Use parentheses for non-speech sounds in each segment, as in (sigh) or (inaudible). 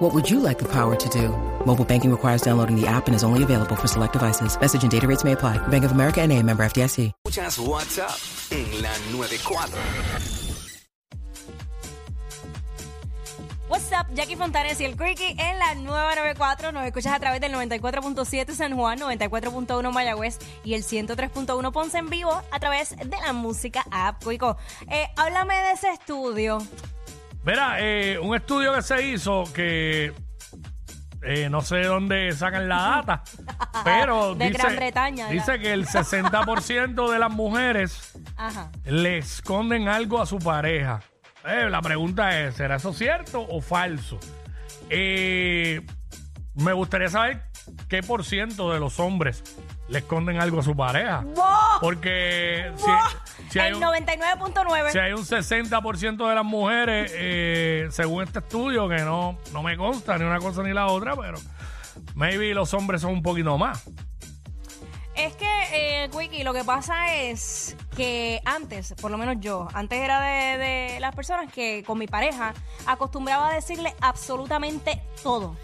What would you like the power to do? Mobile banking requires downloading the app and is only available for select devices. Message and data rates may apply. Bank of America and a member FDIC. Escuchas WhatsApp en la 94. What's up, Jackie Fontanes y el Quickie en la nueva 94. Nos escuchas a través del 94.7 San Juan, 94.1 Mayagüez y el 103.1 Ponce en vivo a través de la música app. Quico, eh, háblame de ese estudio. Mira, eh, un estudio que se hizo que eh, no sé dónde sacan la data, (laughs) pero De dice, Gran Bretaña, dice que el 60% de las mujeres (laughs) Ajá. le esconden algo a su pareja. Eh, la pregunta es, ¿será eso cierto o falso? Eh, me gustaría saber qué por ciento de los hombres le esconden algo a su pareja. Porque si, ¡Wow! si hay el un, 99.9. si hay un 60% de las mujeres, eh, según este estudio, que no, no me consta ni una cosa ni la otra, pero maybe los hombres son un poquito más. Es que, eh, Quickie, lo que pasa es que antes, por lo menos yo, antes era de, de las personas que con mi pareja acostumbraba a decirle absolutamente todo.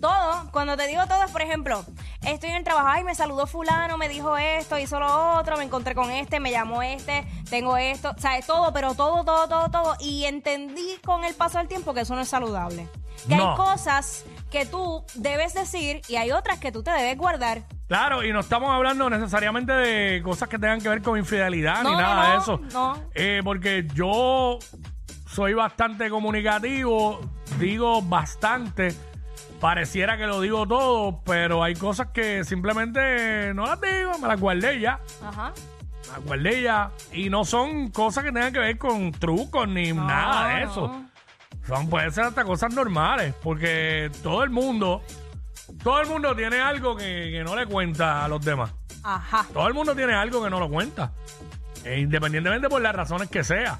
Todo, cuando te digo todo es, por ejemplo, estoy en el trabajo, ay, me saludó fulano, me dijo esto, hizo lo otro, me encontré con este, me llamó este, tengo esto, sabes, todo, pero todo, todo, todo, todo. Y entendí con el paso del tiempo que eso no es saludable. Que No. hay cosas que tú debes decir y hay otras que tú te debes guardar. Claro, y no estamos hablando necesariamente de cosas que tengan que ver con infidelidad No, ni no, nada de eso. no. Eh, porque yo soy bastante comunicativo, digo bastante. Pareciera que lo digo todo, pero hay cosas que simplemente no las digo, me las guardé ya. Ajá. Me las guardé ya. Y no son cosas que tengan que ver con trucos ni No, nada de no. eso. Son, pueden ser hasta cosas normales, porque todo el mundo, todo el mundo tiene algo que, que no le cuenta a los demás. Ajá. Todo el mundo tiene algo que no lo cuenta. E independientemente por las razones que sea.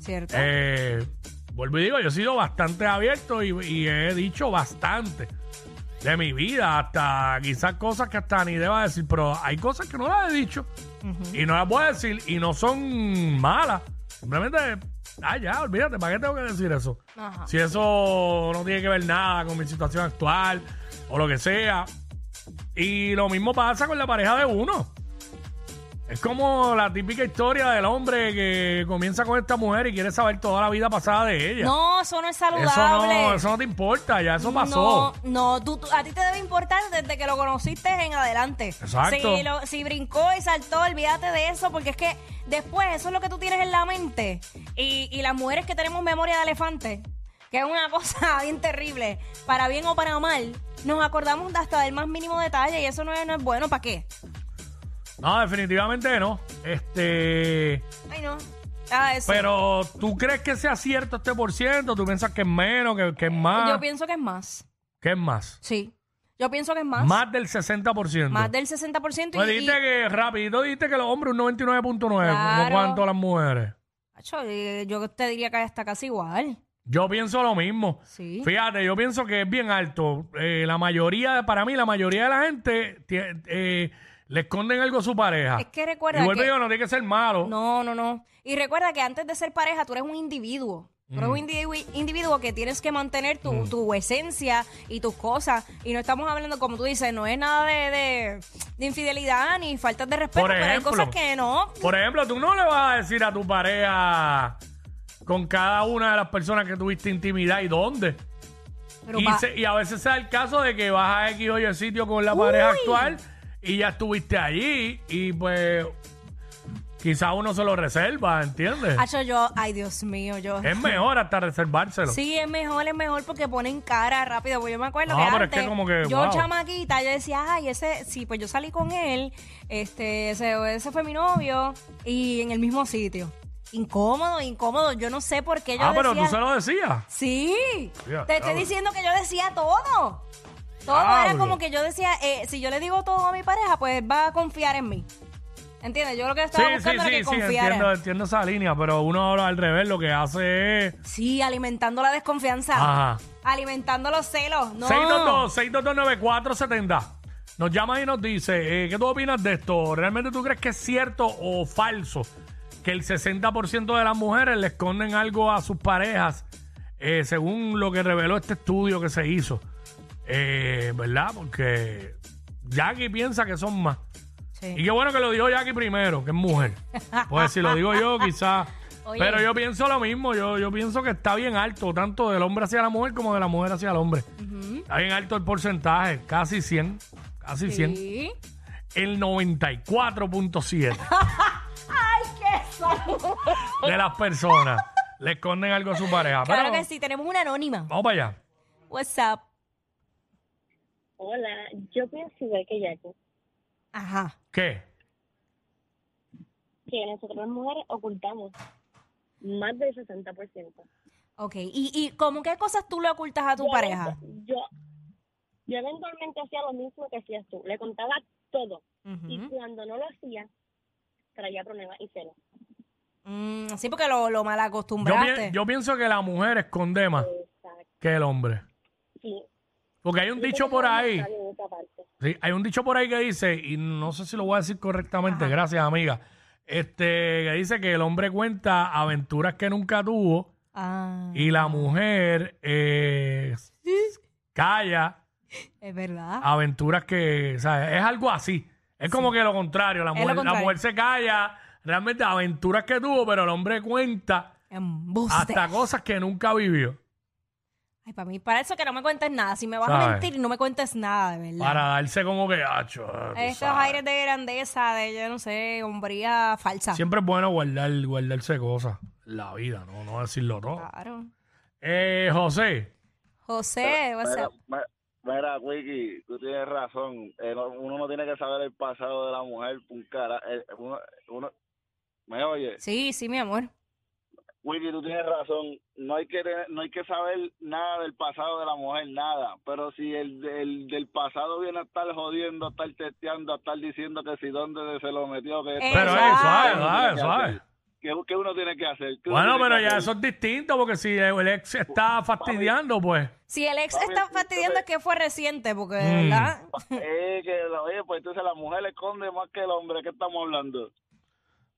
¿Cierto? Eh, vuelvo y digo, yo he sido bastante abierto y, y he dicho bastante de mi vida, hasta quizás cosas que hasta ni deba decir, pero hay cosas que no las he dicho y no las a decir y no son malas. Simplemente, ah, ya, olvídate, ¿para qué tengo que decir eso? Ajá. Si eso no tiene que ver nada con mi situación actual o lo que sea. Y lo mismo pasa con la pareja de uno. Es como la típica historia del hombre que comienza con esta mujer y quiere saber toda la vida pasada de ella. No, eso no es saludable. eso, no, eso no te importa, ya eso pasó. No, no, tú, tú- a ti te debe importar desde que lo conociste en adelante. Exacto. Si, lo- si brincó y saltó, olvídate de eso, porque es que después eso es lo que tú tienes en la mente. Y, y las mujeres que tenemos memoria de elefante, que es una (laughs) cosa bien terrible, para bien o para mal, nos acordamos hasta del más mínimo detalle y eso no es, no es bueno. ¿Para qué? No, definitivamente no. Este. Ay, no. Ah, eso. Pero, ¿tú crees que sea cierto este por ciento? ¿Tú piensas que es menos, que, que es más? Yo pienso que es más. ¿Qué es más? Sí. Yo pienso que es más. Más del 60%. Más del 60%. Pues y, dijiste y- que rapidito dijiste que los hombres un 99.9, como Claro. cuanto las mujeres. Acho, eh, yo te diría que está casi igual. Yo pienso lo mismo. Sí. Fíjate, yo pienso que es bien alto. Eh, la mayoría, para mí, la mayoría de la gente tie- eh, le esconden algo a su pareja. Es que recuerda y que- digo, no tiene que ser malo. No, no, no. Y recuerda que antes de ser pareja, tú eres un individuo. Tú eres un individu- individuo que tienes que mantener tu, Mm. tu esencia y tus cosas. Y no estamos hablando, como tú dices, no es nada de, de, de infidelidad ni faltas de respeto, Por pero hay ejemplo. cosas que no. Por ejemplo, tú no le vas a decir a tu pareja con cada una de las personas que tuviste intimidad y dónde. Pero y, se- y a veces sea el caso de que vas a X o Y sitio con la pareja actual y ya estuviste allí y pues quizá uno se lo reserva, ¿entiendes? Acho, yo, ay Dios mío, yo. Es mejor hasta reservárselo. Sí, es mejor, es mejor porque ponen cara rápido. Porque yo me acuerdo No, que pero es que como que, yo wow. chamaquita, yo decía, ay, ese, sí, pues yo salí con él, este, ese, ese fue mi novio, y en el mismo sitio. Incómodo, incómodo. Yo no sé por qué yo ah, pero decía. tú se lo decías. Sí, te estoy diciendo que yo decía todo. Todo era como que yo decía, eh, si yo le digo todo a mi pareja, pues va a confiar en mí. ¿Entiendes? Yo lo que estaba buscando era sí, que sí, confiara. entiendo, entiendo esa línea, pero uno ahora al revés lo que hace es... Sí, alimentando la desconfianza. Ajá. Alimentando los celos. No. 622-622-9470. Nos llama y nos dice, eh, ¿qué tú opinas de esto? ¿Realmente tú crees que es cierto o falso que el 60% de las mujeres le esconden algo a sus parejas, eh, según lo que reveló este estudio que se hizo? Eh, ¿Verdad? Porque Jackie piensa que son más. Sí. Y qué bueno que lo dijo Jackie primero, que es mujer. Pues si lo digo yo, (laughs) quizás... Pero yo pienso lo mismo, yo, yo pienso que está bien alto, tanto del hombre hacia la mujer como de la mujer hacia el hombre. Está bien alto el porcentaje, casi 100, casi 100. Sí. El 94.7 (laughs) ¡Ay, qué salud! de las personas le esconden algo a su pareja. Claro Pero que sí, tenemos una anónima. Vamos para allá. What's up? Hola, yo pienso igual que Jackie, Ajá. ¿Qué? que nosotros las mujeres ocultamos más del 60%. Ok. ¿Y, y cómo qué cosas tú le ocultas a tu Yo pareja? Yo, yo eventualmente hacía lo mismo que hacías tú, le contaba todo y cuando no lo hacía, traía problemas y celos. Mm, sí, porque lo, lo mal Yo, acostumbraste. yo pienso que la mujer esconde más Exacto. que el hombre. Porque hay un dicho por ahí. Sí, hay un dicho por ahí que dice, y no sé si lo voy a decir correctamente, Ajá. gracias amiga, este, que dice que el hombre cuenta aventuras que nunca tuvo Ah, y la mujer eh, (laughs) calla es verdad. aventuras que, o sea, es algo así. Es como que lo contrario, la lo mujer, la contrario. mujer se calla realmente aventuras que tuvo, pero el hombre cuenta Embuste. hasta cosas que nunca vivió Ay, para mí, para eso que no me cuentes nada. Si me vas a ¿Sabes? mentir, no me cuentes nada, de verdad. para darse como que, acho, tú Estos sabes. aires de grandeza, de yo no sé, hombría falsa. Siempre es bueno guardar, guardarse cosas en la vida, no, no decirlo todo. Claro. Eh, José, José, what's Mira, up? mira, Wiki, tú tienes razón. Eh, no- uno no tiene que saber el pasado de la mujer. Un cara, eh, uno, uno- ¿Me oye? Sí, sí, mi amor. Wiki, tú tienes razón. No hay que no hay que saber nada del pasado de la mujer, nada. Pero si el, el del pasado viene a estar jodiendo, a estar testeando, a estar diciendo que si dónde se lo metió, que esto- pero es suave, ¿qué uno suave, suave. hacer? ¿Qué, qué uno tiene que hacer? ¿Qué uno Bueno, pero ya hacer? eso es distinto porque si el ex está fastidiando, pues. Si el ex está fastidiando es que fue reciente, porque de Mm. verdad. Eh, que, oye, pues entonces la mujer le esconde más que el hombre. ¿Qué estamos hablando?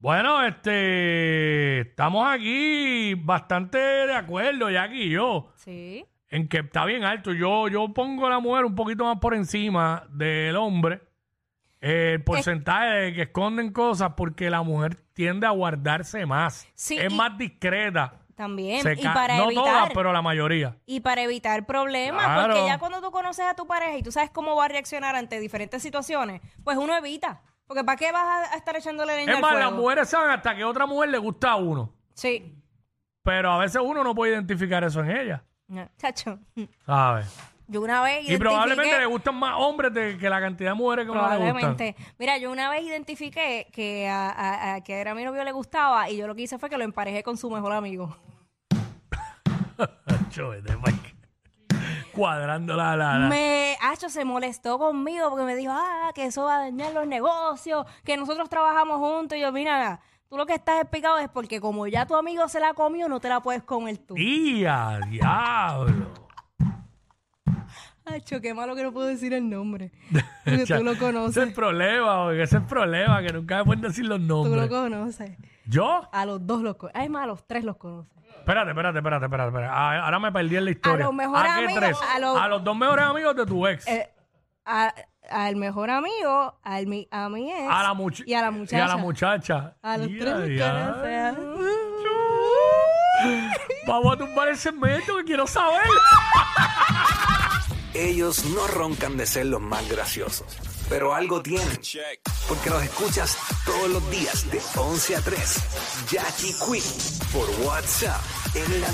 Bueno, este, estamos aquí bastante de acuerdo, Jackie y yo, Sí. en que está bien alto. Yo, yo pongo a la mujer un poquito más por encima del hombre. eh, El porcentaje de que esconden cosas porque la mujer tiende a guardarse más. Sí, es y- más discreta. También. Se Y ca- para no evitar. todas, pero la mayoría. Y para evitar problemas, Claro. porque ya cuando tú conoces a tu pareja y tú sabes cómo va a reaccionar ante diferentes situaciones, pues uno evita. Porque ¿para qué vas a- estar echándole leña Es al más, fuego? las mujeres saben hasta que otra mujer le gusta a uno. Sí. Pero a veces uno no puede identificar eso en ella. No, Chacho, ¿Sabes? yo una vez Y identifiqué... probablemente le gustan más hombres de, que la cantidad de mujeres que uno le gustan. Probablemente. Mira, yo una vez identifiqué que a, a- a- que era mi novio le gustaba y yo lo que hice fue que lo emparejé con su mejor amigo. (laughs) Cho, vete, Mike. Cuadrando la, la, la. Me, Se molestó conmigo porque me dijo, ah, que eso va a dañar los negocios, que nosotros trabajamos juntos. Y yo, mira, tú lo que estás explicado es porque como ya tu amigo se la comió, no te la puedes comer tú. ¡Día, diablo! Acho, qué malo que no puedo decir el nombre. (laughs) Porque tú lo Ese es conoces. el problema, porque ese es el problema, que nunca me pueden decir los Tú lo nombres. conoces. ¿Yo? A los dos los conoces. Además, a los tres los conoces. Espérate, espérate, espérate, espérate. espérate. Ah, Ahora me perdí en la historia. los mejores ¿A amigos, tres? a los- A los dos mejores amigos de tu ex. Eh, a- al mejor amigo, al mi, a mi ex a la y a la muchacha. Y a la muchacha. A los tres conoces. Vamos a tumbar el segmento que quiero saber. (laughs) Ellos no roncan de ser los más graciosos, pero algo tienen. Porque los escuchas todos los días de 11 a 3. Jackie Quinn por WhatsApp en la